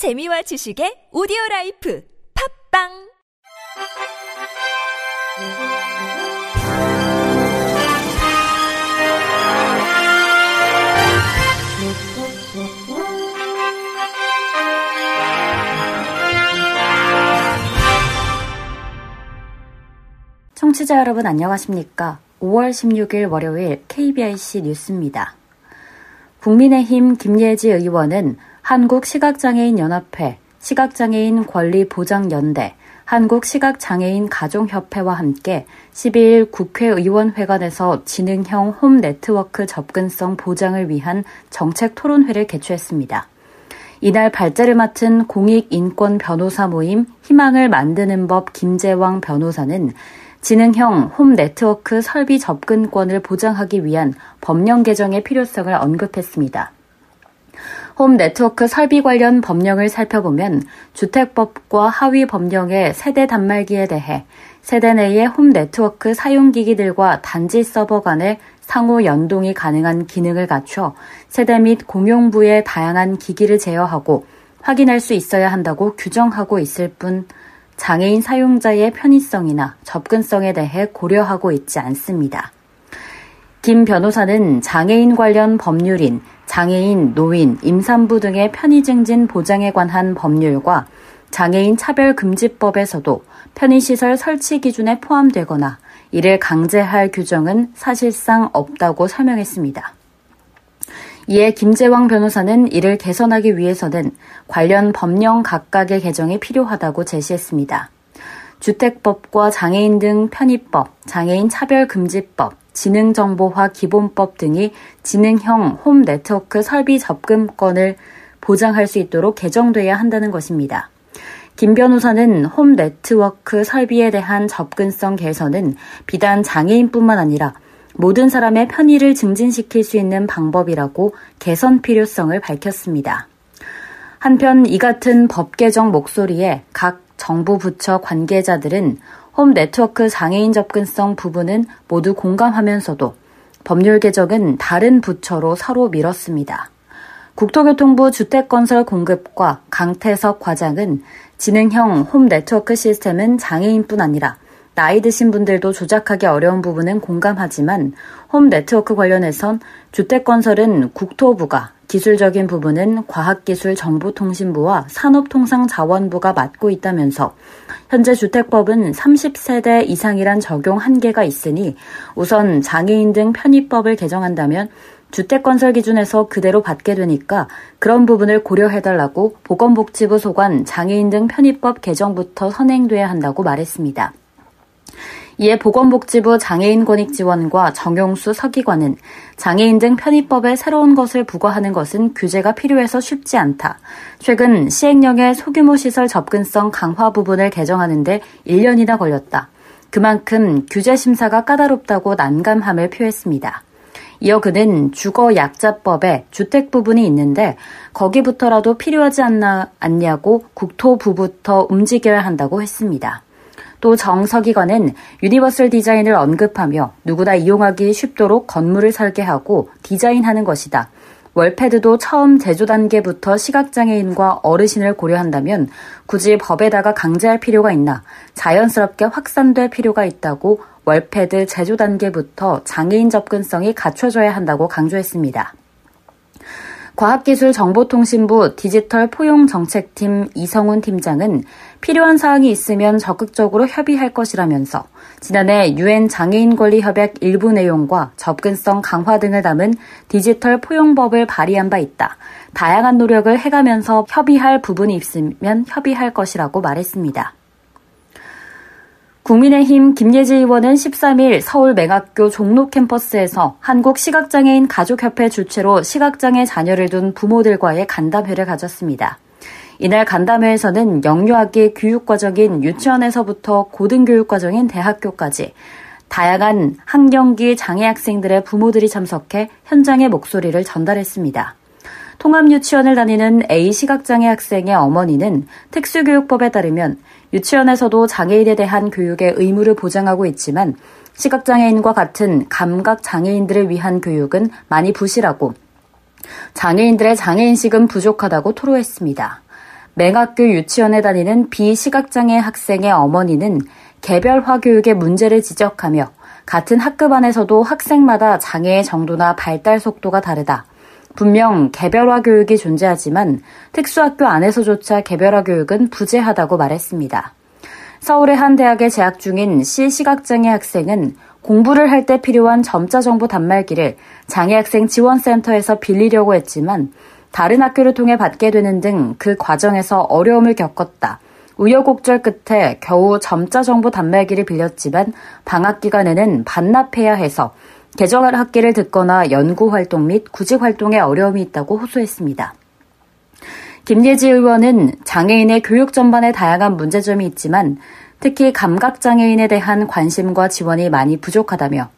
재미와 지식의 오디오 라이프 팝빵 청취자 여러분 안녕하십니까? 5월 16일 월요일 KBIC 뉴스입니다. 국민의힘 김예지 의원은 한국시각장애인연합회, 시각장애인 권리보장연대, 한국시각장애인 가족협회와 함께 12일 국회의원회관에서 지능형 홈 네트워크 접근성 보장을 위한 정책 토론회를 개최했습니다. 이날 발제를 맡은 공익인권 변호사 모임 희망을 만드는 법 김재왕 변호사는 지능형 홈 네트워크 설비 접근권을 보장하기 위한 법령 개정의 필요성을 언급했습니다. 홈 네트워크 설비 관련 법령을 살펴보면 주택법과 하위 법령의 세대 단말기에 대해 세대 내의 홈 네트워크 사용기기들과 단지 서버 간의 상호 연동이 가능한 기능을 갖춰 세대 및 공용부의 다양한 기기를 제어하고 확인할 수 있어야 한다고 규정하고 있을 뿐 장애인 사용자의 편의성이나 접근성에 대해 고려하고 있지 않습니다. 김 변호사는 장애인 관련 법률인 장애인, 노인, 임산부 등의 편의 증진 보장에 관한 법률과 장애인 차별금지법에서도 편의시설 설치 기준에 포함되거나 이를 강제할 규정은 사실상 없다고 설명했습니다. 이에 김재왕 변호사는 이를 개선하기 위해서는 관련 법령 각각의 개정이 필요하다고 제시했습니다. 주택법과 장애인 등 편의법, 장애인 차별금지법, 지능정보화 기본법 등이 지능형 홈 네트워크 설비 접근권을 보장할 수 있도록 개정돼야 한다는 것입니다. 김 변호사는 홈 네트워크 설비에 대한 접근성 개선은 비단 장애인뿐만 아니라 모든 사람의 편의를 증진시킬 수 있는 방법이라고 개선 필요성을 밝혔습니다. 한편 이 같은 법 개정 목소리에 각 정부 부처 관계자들은 홈 네트워크 장애인 접근성 부분은 모두 공감하면서도 법률 개정은 다른 부처로 서로 미뤘습니다. 국토교통부 주택건설 공급과 강태석 과장은 지능형 홈 네트워크 시스템은 장애인뿐 아니라 나이 드신 분들도 조작하기 어려운 부분은 공감하지만 홈 네트워크 관련해선 주택건설은 국토부가 기술적인 부분은 과학기술정보통신부와 산업통상자원부가 맡고 있다면서 현재 주택법은 30세대 이상이란 적용 한계가 있으니 우선 장애인 등 편의법을 개정한다면 주택건설 기준에서 그대로 받게 되니까 그런 부분을 고려해달라고 보건복지부 소관 장애인 등 편의법 개정부터 선행돼야 한다고 말했습니다. 이에 보건복지부 장애인 권익 지원과 정용수 서기관은 장애인 등 편의법에 새로운 것을 부과하는 것은 규제가 필요해서 쉽지 않다. 최근 시행령의 소규모 시설 접근성 강화 부분을 개정하는데 1년이나 걸렸다. 그만큼 규제 심사가 까다롭다고 난감함을 표했습니다. 이어 그는 주거 약자법에 주택 부분이 있는데 거기부터라도 필요하지 않나 않냐고 국토부부터 움직여야 한다고 했습니다. 또 정서기관은 universal 디자인을 언급하며 누구나 이용하기 쉽도록 건물을 설계하고 디자인하는 것이다. 월패드도 처음 제조 단계부터 시각장애인과 어르신을 고려한다면 굳이 법에다가 강제할 필요가 있나 자연스럽게 확산될 필요가 있다고 월패드 제조 단계부터 장애인 접근성이 갖춰져야 한다고 강조했습니다. 과학기술정보통신부 디지털 포용정책팀 이성훈 팀장은 필요한 사항이 있으면 적극적으로 협의할 것이라면서 지난해 유엔 장애인 권리 협약 일부 내용과 접근성 강화 등을 담은 디지털 포용법을 발의한 바 있다. 다양한 노력을 해가면서 협의할 부분이 있으면 협의할 것이라고 말했습니다. 국민의힘 김예지 의원은 13일 서울 맹학교 종로 캠퍼스에서 한국 시각장애인 가족협회 주최로 시각장애 자녀를 둔 부모들과의 간담회를 가졌습니다. 이날 간담회에서는 영유아기 교육과정인 유치원에서부터 고등교육과정인 대학교까지 다양한 학령기 장애 학생들의 부모들이 참석해 현장의 목소리를 전달했습니다. 통합유치원을 다니는 A 시각장애 학생의 어머니는 특수교육법에 따르면 유치원에서도 장애인에 대한 교육의 의무를 보장하고 있지만 시각장애인과 같은 감각 장애인들을 위한 교육은 많이 부실하고 장애인들의 장애인식은 부족하다고 토로했습니다. 맹학교 유치원에 다니는 비시각장애 학생의 어머니는 개별화 교육의 문제를 지적하며 같은 학급 안에서도 학생마다 장애의 정도나 발달 속도가 다르다. 분명 개별화 교육이 존재하지만 특수학교 안에서조차 개별화 교육은 부재하다고 말했습니다. 서울의 한 대학에 재학 중인 시 시각장애 학생은 공부를 할 때 필요한 점자 정보 단말기를 장애학생 지원센터에서 빌리려고 했지만 다른 학교를 통해 받게 되는 등 그 과정에서 어려움을 겪었다. 우여곡절 끝에 겨우 점자 정보 단말기를 빌렸지만 방학 기간에는 반납해야 해서 개정할 학기를 듣거나 연구 활동 및 구직 활동에 어려움이 있다고 호소했습니다. 김예지 의원은 장애인의 교육 전반에 다양한 문제점이 있지만 특히 감각장애인에 대한 관심과 지원이 많이 부족하다며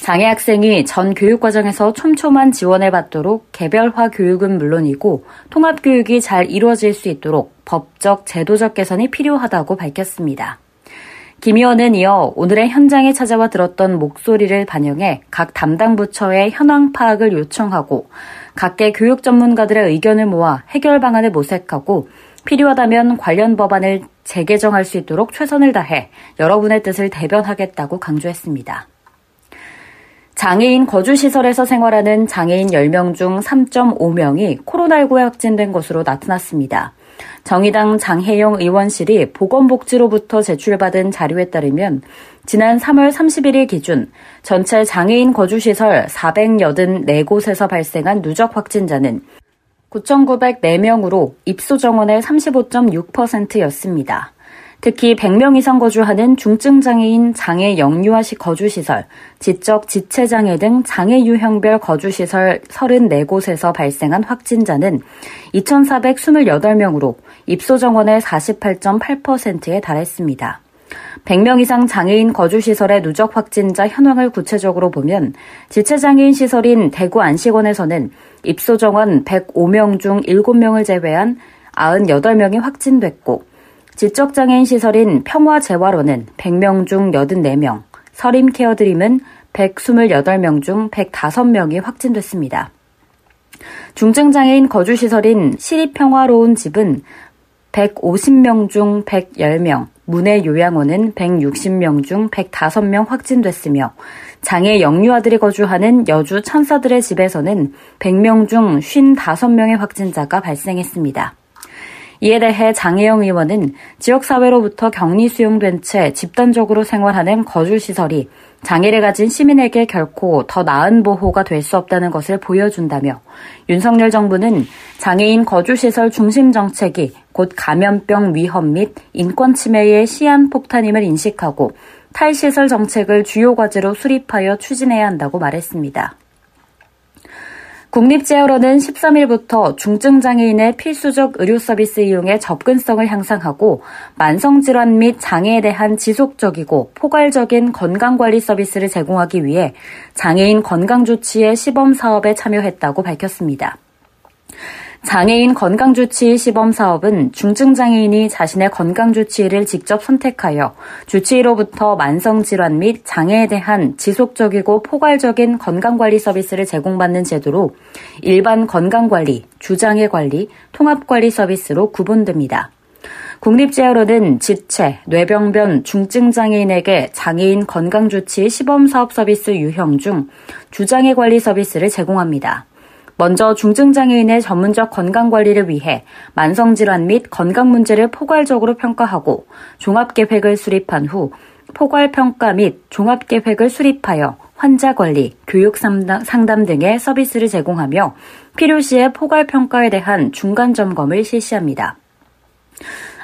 장애 학생이 전 교육 과정에서 촘촘한 지원을 받도록 개별화 교육은 물론이고 통합 교육이 잘 이루어질 수 있도록 법적, 제도적 개선이 필요하다고 밝혔습니다. 김 의원은 이어 오늘의 현장에 찾아와 들었던 목소리를 반영해 각 담당 부처의 현황 파악을 요청하고 각계 교육 전문가들의 의견을 모아 해결 방안을 모색하고 필요하다면 관련 법안을 재개정할 수 있도록 최선을 다해 여러분의 뜻을 대변하겠다고 강조했습니다. 장애인 거주시설에서 생활하는 장애인 10명 중 3.5명이 코로나19에 확진된 것으로 나타났습니다. 정의당 장혜영 의원실이 보건복지로부터 제출받은 자료에 따르면 지난 3월 31일 기준 전체 장애인 거주시설 484곳에서 발생한 누적 확진자는 9,904명으로 입소 정원의 35.6%였습니다. 특히 100명 이상 거주하는 중증 장애인 장애 영유아식 거주시설, 지적 지체장애 등 장애 유형별 거주시설 34곳에서 발생한 확진자는 2,428명으로 입소 정원의 48.8%에 달했습니다. 100명 이상 장애인 거주시설의 누적 확진자 현황을 구체적으로 보면 지체장애인 시설인 대구 안식원에서는 입소 정원 105명 중 7명을 제외한 98명이 확진됐고 지적장애인 시설인 평화재활원은 100명 중 84명, 서림케어드림은 128명 중 105명이 확진됐습니다. 중증장애인 거주시설인 시립평화로운 집은 150명 중 110명, 문해요양원은 160명 중 105명 확진됐으며 장애 영유아들이 거주하는 여주 천사들의 집에서는 100명 중 55명의 확진자가 발생했습니다. 이에 대해 장혜영 의원은 지역사회로부터 격리 수용된 채 집단적으로 생활하는 거주시설이 장애를 가진 시민에게 결코 더 나은 보호가 될 수 없다는 것을 보여준다며 윤석열 정부는 장애인 거주시설 중심 정책이 곧 감염병 위험 및 인권 침해의 시한 폭탄임을 인식하고 탈시설 정책을 주요 과제로 수립하여 추진해야 한다고 말했습니다. 국립제어로는 13일부터 중증장애인의 필수적 의료 서비스 이용의 접근성을 향상하고 만성질환 및 장애에 대한 지속적이고 포괄적인 건강관리 서비스를 제공하기 위해 장애인 건강조치의 시범 사업에 참여했다고 밝혔습니다. 장애인 건강주치의 시범 사업은 중증장애인이 자신의 건강주치의를 직접 선택하여 주치의로부터 만성질환 및 장애에 대한 지속적이고 포괄적인 건강관리 서비스를 제공받는 제도로 일반 건강관리, 주장애관리, 통합관리 서비스로 구분됩니다. 국립제어로는 지체, 뇌병변, 중증장애인에게 장애인 건강주치 시범사업 서비스 유형 중 주장애 관리 서비스를 제공합니다. 먼저 중증장애인의 전문적 건강관리를 위해 만성질환 및 건강 문제를 포괄적으로 평가하고 종합계획을 수립한 후 포괄평가 및 종합계획을 수립하여 환자 관리, 교육 상담 등의 서비스를 제공하며 필요시에 포괄평가에 대한 중간 점검을 실시합니다.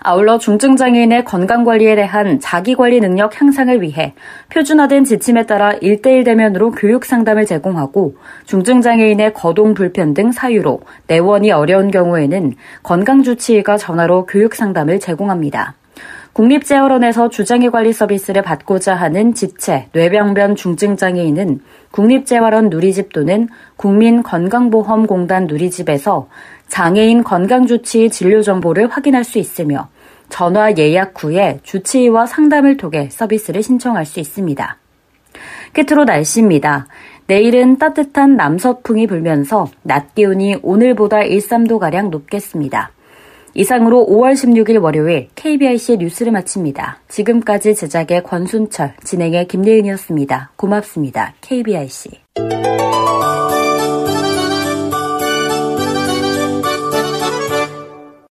아울러 중증장애인의 건강관리에 대한 자기관리 능력 향상을 위해 표준화된 지침에 따라 1대1 대면으로 교육 상담을 제공하고 중증장애인의 거동 불편 등 사유로 내원이 어려운 경우에는 건강주치의가 전화로 교육 상담을 제공합니다. 국립재활원에서 주장애 관리 서비스를 받고자 하는 지체, 뇌병변 중증장애인은 국립재활원 누리집 또는 국민건강보험공단 누리집에서 장애인 건강주치의 진료 정보를 확인할 수 있으며 전화 예약 후에 주치의와 상담을 통해 서비스를 신청할 수 있습니다. 끝으로 날씨입니다. 내일은 따뜻한 남서풍이 불면서 낮 기온이 오늘보다 1, 3도가량 높겠습니다. 이상으로 5월 16일 월요일 KBIC 뉴스를 마칩니다. 지금까지 제작의 권순철, 진행의 김예은이었습니다. 고맙습니다. KBIC.